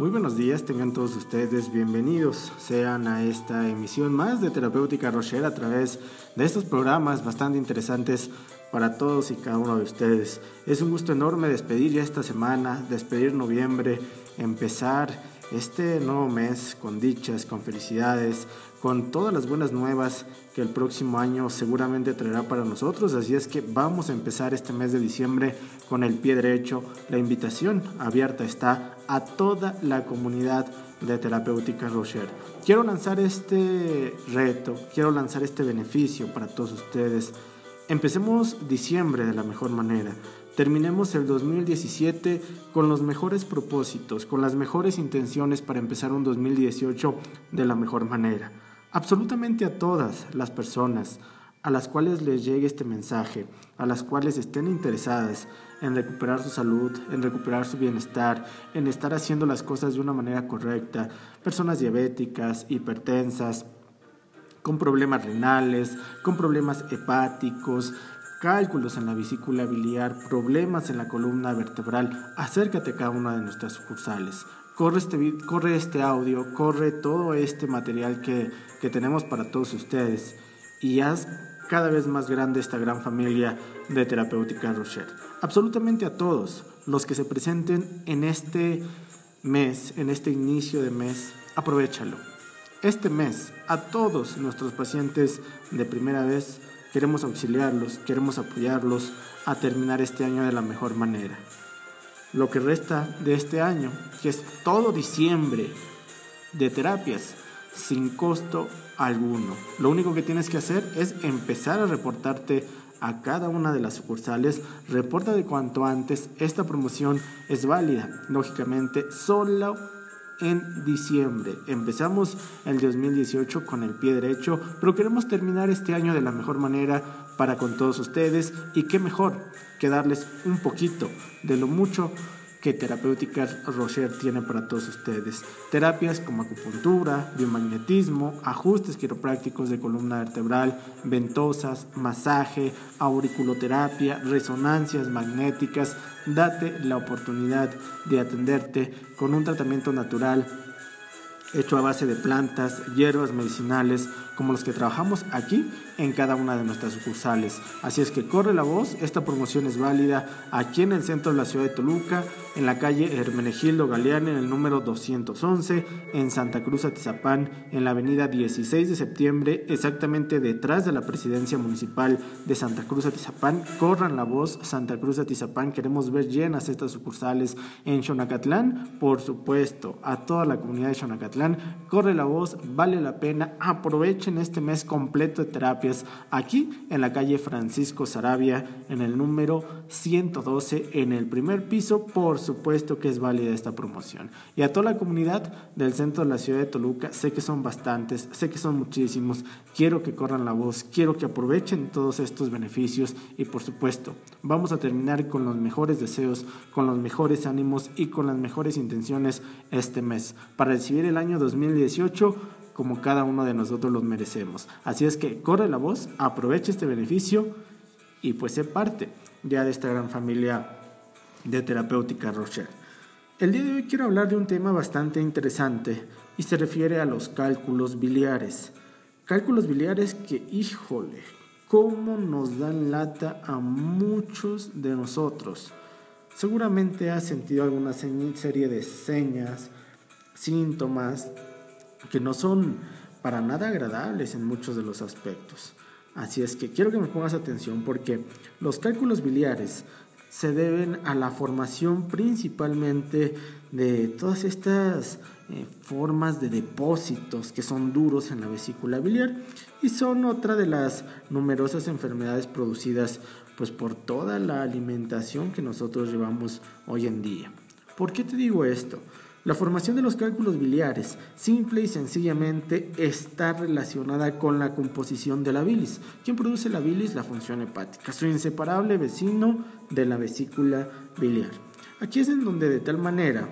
Muy buenos días, tengan todos ustedes bienvenidos, sean a esta emisión más de Terapéutica Rocher a través de estos programas bastante interesantes para todos y cada uno de ustedes. Es un gusto enorme despedir ya esta semana, despedir noviembre, empezar este nuevo mes con dichas, con felicidades, con todas las buenas nuevas que el próximo año seguramente traerá para nosotros. Así es que vamos a empezar este mes de diciembre con el pie derecho. La invitación abierta está a toda la comunidad de Terapéutica Rocher. Quiero lanzar este reto, quiero lanzar este beneficio para todos ustedes. Empecemos diciembre de la mejor manera. Terminemos el 2017 con los mejores propósitos, con las mejores intenciones para empezar un 2018 de la mejor manera. Absolutamente a todas las personas a las cuales les llegue este mensaje, a las cuales estén interesadas en recuperar su salud, en recuperar su bienestar, en estar haciendo las cosas de una manera correcta, personas diabéticas, hipertensas, con problemas renales, con problemas hepáticos, cálculos en la vesícula biliar, problemas en la columna vertebral, acércate a cada una de nuestras sucursales. Corre este, corre este audio, corre todo este material que, que tenemos para todos ustedes y haz cada vez más grande esta gran familia de Terapéutica Rocher. Absolutamente a todos los que se presenten en este mes, en este inicio de mes, aprovechalo. Este mes, a todos nuestros pacientes de primera vez, Queremos auxiliarlos, queremos apoyarlos a terminar este año de la mejor manera. Lo que resta de este año, que es todo diciembre de terapias sin costo alguno. Lo único que tienes que hacer es empezar a reportarte a cada una de las sucursales. Reporta de cuanto antes. Esta promoción es válida, lógicamente, solo en diciembre. Empezamos el 2018 con el pie derecho, pero queremos terminar este año de la mejor manera para con todos ustedes y qué mejor que darles un poquito de lo mucho que Terapéuticas Rocher tiene para todos ustedes. Terapias como acupuntura, biomagnetismo, ajustes quiroprácticos de columna vertebral, ventosas, masaje, auriculoterapia, resonancias magnéticas. Date la oportunidad de atenderte con un tratamiento natural hecho a base de plantas, hierbas medicinales, como los que trabajamos aquí en cada una de nuestras sucursales. Así es que corre la voz, esta promoción es válida aquí en el centro de la ciudad de Toluca, en la calle Hermenegildo Galeán, en el número 211, en Santa Cruz Atizapán, en la avenida 16 de septiembre, exactamente detrás de la presidencia municipal de Santa Cruz Atizapán. Corran la voz, Santa Cruz Atizapán, queremos ver llenas estas sucursales en Xonacatlán, por supuesto, a toda la comunidad de Xonacatlán, corre la voz, vale la pena, aprovechen en este mes completo de terapias aquí en la calle Francisco Sarabia, en el número 112, en el primer piso. Por supuesto que es válida esta promoción. Y a toda la comunidad del centro de la ciudad de Toluca, sé que son bastantes, sé que son muchísimos. Quiero que corran la voz, quiero que aprovechen todos estos beneficios y por supuesto, vamos a terminar con los mejores deseos, con los mejores ánimos y con las mejores intenciones este mes para recibir el año 2018 como cada uno de nosotros los merecemos. Así es que corre la voz, aprovecha este beneficio y pues sé parte ya de esta gran familia de terapéutica Rocher. El día de hoy quiero hablar de un tema bastante interesante y se refiere a los cálculos biliares. Cálculos biliares que, híjole, cómo nos dan lata a muchos de nosotros. Seguramente has sentido alguna serie de señas, síntomas que no son para nada agradables en muchos de los aspectos. Así es que quiero que me pongas atención porque los cálculos biliares se deben a la formación principalmente de todas estas eh, formas de depósitos que son duros en la vesícula biliar y son otra de las numerosas enfermedades producidas pues por toda la alimentación que nosotros llevamos hoy en día. ¿Por qué te digo esto? La formación de los cálculos biliares, simple y sencillamente, está relacionada con la composición de la bilis. ¿Quién produce la bilis? La función hepática, su inseparable vecino de la vesícula biliar. Aquí es en donde de tal manera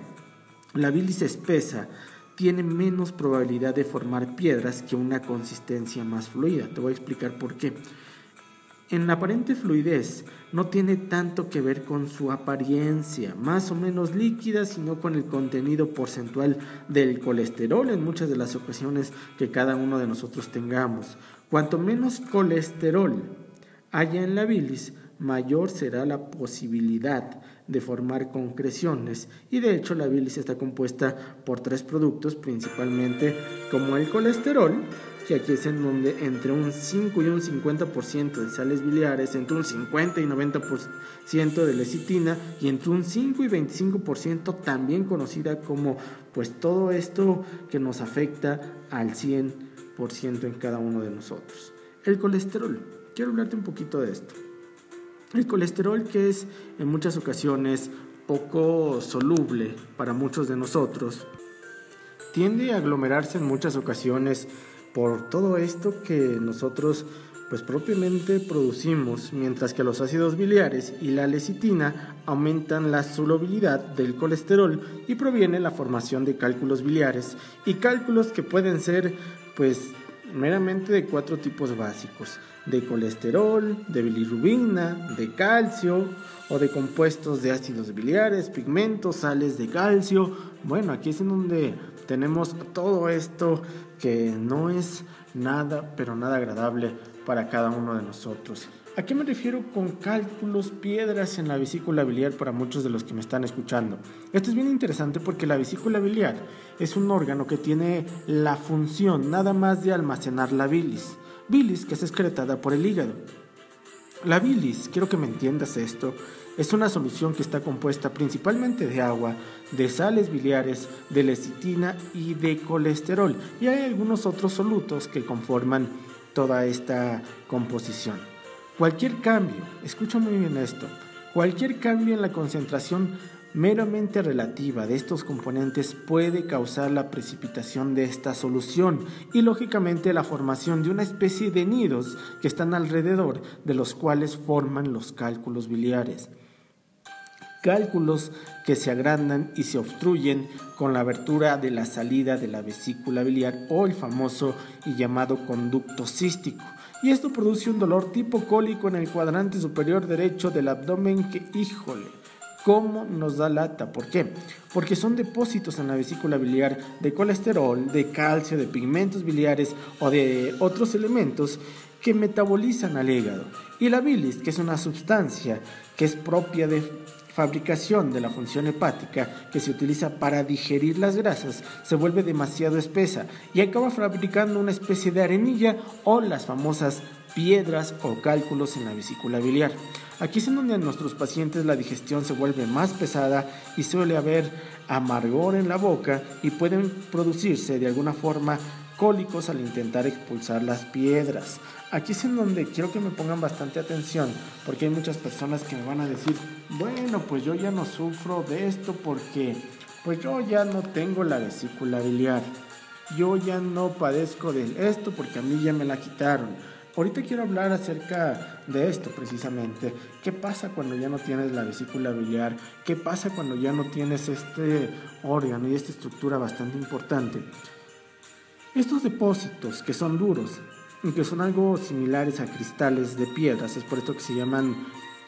la bilis espesa tiene menos probabilidad de formar piedras que una consistencia más fluida. Te voy a explicar por qué. En la aparente fluidez no tiene tanto que ver con su apariencia, más o menos líquida, sino con el contenido porcentual del colesterol en muchas de las ocasiones que cada uno de nosotros tengamos. Cuanto menos colesterol haya en la bilis, mayor será la posibilidad de formar concreciones y de hecho la bilis está compuesta por tres productos principalmente como el colesterol que aquí es en donde entre un 5 y un 50% de sales biliares, entre un 50 y 90% de lecitina y entre un 5 y 25% también conocida como pues todo esto que nos afecta al 100% en cada uno de nosotros. El colesterol, quiero hablarte un poquito de esto. El colesterol que es en muchas ocasiones poco soluble para muchos de nosotros, tiende a aglomerarse en muchas ocasiones por todo esto que nosotros pues propiamente producimos, mientras que los ácidos biliares y la lecitina aumentan la solubilidad del colesterol y proviene la formación de cálculos biliares y cálculos que pueden ser pues meramente de cuatro tipos básicos, de colesterol, de bilirrubina, de calcio o de compuestos de ácidos biliares, pigmentos, sales de calcio. Bueno, aquí es en donde tenemos todo esto que no es nada, pero nada agradable para cada uno de nosotros. ¿A qué me refiero con cálculos, piedras en la vesícula biliar para muchos de los que me están escuchando? Esto es bien interesante porque la vesícula biliar es un órgano que tiene la función nada más de almacenar la bilis. Bilis que es excretada por el hígado. La bilis, quiero que me entiendas esto, es una solución que está compuesta principalmente de agua, de sales biliares, de lecitina y de colesterol. Y hay algunos otros solutos que conforman toda esta composición. Cualquier cambio, escucha muy bien esto, cualquier cambio en la concentración meramente relativa de estos componentes puede causar la precipitación de esta solución y lógicamente la formación de una especie de nidos que están alrededor de los cuales forman los cálculos biliares cálculos que se agrandan y se obstruyen con la abertura de la salida de la vesícula biliar o el famoso y llamado conducto cístico. Y esto produce un dolor tipo cólico en el cuadrante superior derecho del abdomen que, híjole, ¿cómo nos da lata? ¿Por qué? Porque son depósitos en la vesícula biliar de colesterol, de calcio, de pigmentos biliares o de otros elementos que metabolizan al hígado. Y la bilis, que es una sustancia que es propia de fabricación de la función hepática que se utiliza para digerir las grasas se vuelve demasiado espesa y acaba fabricando una especie de arenilla o las famosas piedras o cálculos en la vesícula biliar. Aquí es en donde a nuestros pacientes la digestión se vuelve más pesada y suele haber amargor en la boca y pueden producirse de alguna forma cólicos al intentar expulsar las piedras. Aquí es en donde quiero que me pongan bastante atención, porque hay muchas personas que me van a decir, bueno, pues yo ya no sufro de esto porque pues yo ya no tengo la vesícula biliar. Yo ya no padezco de esto porque a mí ya me la quitaron. Ahorita quiero hablar acerca de esto precisamente. ¿Qué pasa cuando ya no tienes la vesícula biliar? ¿Qué pasa cuando ya no tienes este órgano y esta estructura bastante importante? Estos depósitos que son duros que son algo similares a cristales de piedras, es por esto que se llaman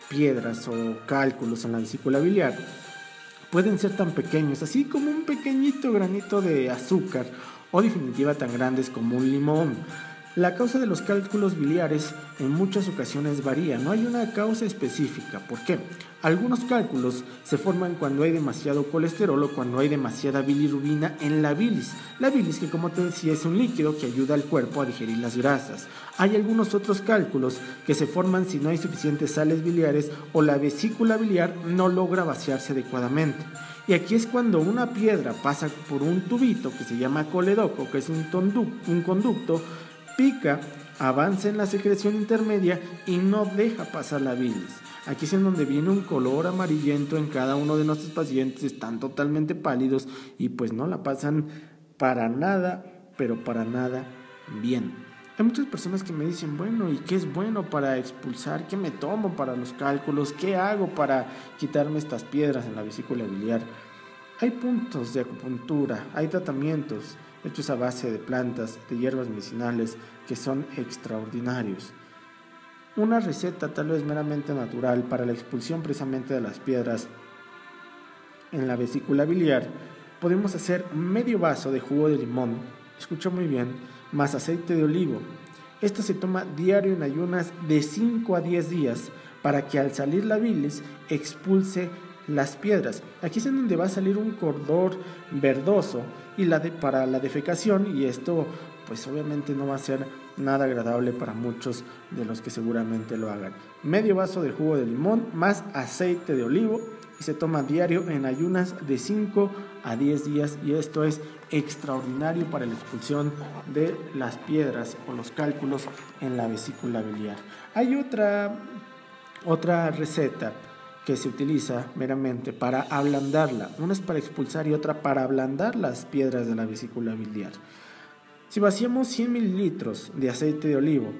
piedras o cálculos en la vesícula biliar, pueden ser tan pequeños, así como un pequeñito granito de azúcar, o definitiva tan grandes como un limón. La causa de los cálculos biliares en muchas ocasiones varía, no hay una causa específica. ¿Por qué? Algunos cálculos se forman cuando hay demasiado colesterol o cuando hay demasiada bilirrubina en la bilis. La bilis, que como te decía, es un líquido que ayuda al cuerpo a digerir las grasas. Hay algunos otros cálculos que se forman si no hay suficientes sales biliares o la vesícula biliar no logra vaciarse adecuadamente. Y aquí es cuando una piedra pasa por un tubito que se llama coledoco, que es un, conducto, pica, avanza en la secreción intermedia y no deja pasar la bilis. Aquí es en donde viene un color amarillento en cada uno de nuestros pacientes, están totalmente pálidos y pues no la pasan para nada, pero para nada bien. Hay muchas personas que me dicen, bueno, ¿y qué es bueno para expulsar? ¿Qué me tomo para los cálculos? ¿Qué hago para quitarme estas piedras en la vesícula biliar? Hay puntos de acupuntura, hay tratamientos hechos a base de plantas, de hierbas medicinales, que son extraordinarios. una receta tal vez meramente natural para la expulsión precisamente de las piedras en la vesícula biliar, podemos hacer medio vaso de jugo de limón, escucha muy bien, más aceite de olivo. Esto se toma diario en ayunas de 5 a 10 días para que al salir la bilis expulse las piedras. Aquí es en donde va a salir un cordor verdoso y la para la defecación y esto pues obviamente no va a ser nada agradable para muchos de los que seguramente lo hagan. Medio vaso de jugo de limón más aceite de olivo y se toma diario en ayunas de 5 a 10 días y esto es extraordinario para la expulsión de las piedras o los cálculos en la vesícula biliar. Hay otra, otra receta que se utiliza meramente para ablandarla. Una es para expulsar y otra para ablandar las piedras de la vesícula biliar. Si vaciamos 100 mililitros de aceite de olivo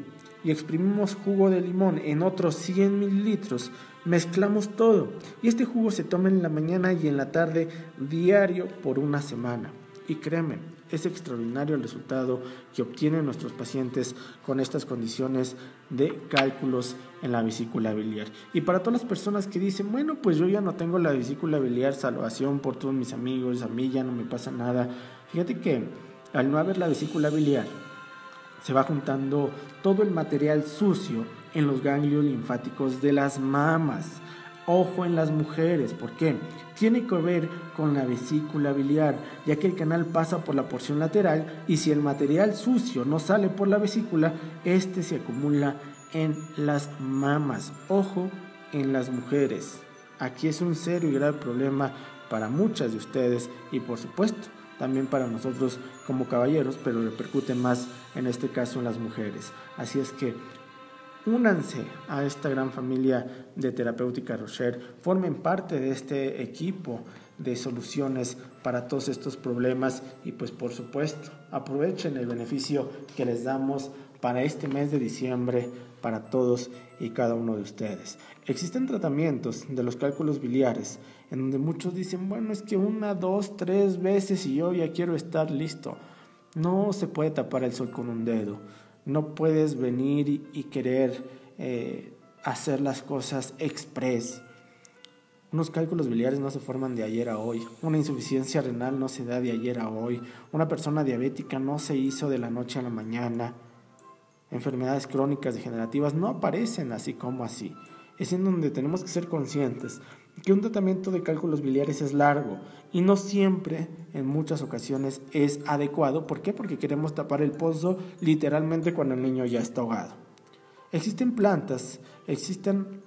y exprimimos jugo de limón en otros 100 mililitros, mezclamos todo y este jugo se toma en la mañana y en la tarde diario por una semana. Y créeme, es extraordinario el resultado que obtienen nuestros pacientes con estas condiciones de cálculos en la vesícula biliar. Y para todas las personas que dicen, bueno, pues yo ya no tengo la vesícula biliar, salvación por todos mis amigos, a mí ya no me pasa nada. Fíjate que al no haber la vesícula biliar, se va juntando todo el material sucio en los ganglios linfáticos de las mamas. Ojo en las mujeres, ¿por qué? Tiene que ver con la vesícula biliar, ya que el canal pasa por la porción lateral y si el material sucio no sale por la vesícula, este se acumula en las mamas. Ojo en las mujeres. Aquí es un serio y grave problema para muchas de ustedes y por supuesto también para nosotros como caballeros, pero repercute más en este caso en las mujeres. Así es que únanse a esta gran familia de Terapéutica Rocher, formen parte de este equipo de soluciones para todos estos problemas y pues por supuesto aprovechen el beneficio que les damos para este mes de diciembre para todos y cada uno de ustedes. Existen tratamientos de los cálculos biliares en donde muchos dicen, bueno, es que una, dos, tres veces y yo ya quiero estar listo. No se puede tapar el sol con un dedo. No puedes venir y, querer eh, hacer las cosas express. Unos cálculos biliares no se forman de ayer a hoy. Una insuficiencia renal no se da de ayer a hoy. Una persona diabética no se hizo de la noche a la mañana. Enfermedades crónicas degenerativas no aparecen así como así. Es en donde tenemos que ser conscientes que un tratamiento de cálculos biliares es largo y no siempre, en muchas ocasiones, es adecuado. ¿Por qué? Porque queremos tapar el pozo literalmente cuando el niño ya está ahogado. Existen plantas, existen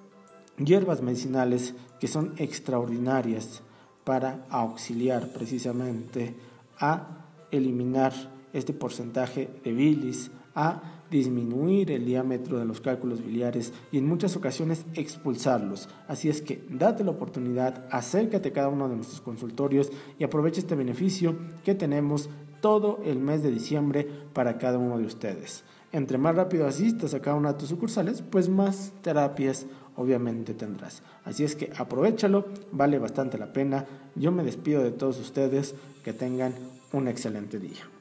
hierbas medicinales que son extraordinarias para auxiliar precisamente a eliminar este porcentaje de bilis, a disminuir el diámetro de los cálculos biliares y en muchas ocasiones expulsarlos. Así es que date la oportunidad, acércate a cada uno de nuestros consultorios y aprovecha este beneficio que tenemos todo el mes de diciembre para cada uno de ustedes. Entre más rápido asistas a cada una de tus sucursales, pues más terapias obviamente tendrás. Así es que aprovechalo, vale bastante la pena. Yo me despido de todos ustedes, que tengan un excelente día.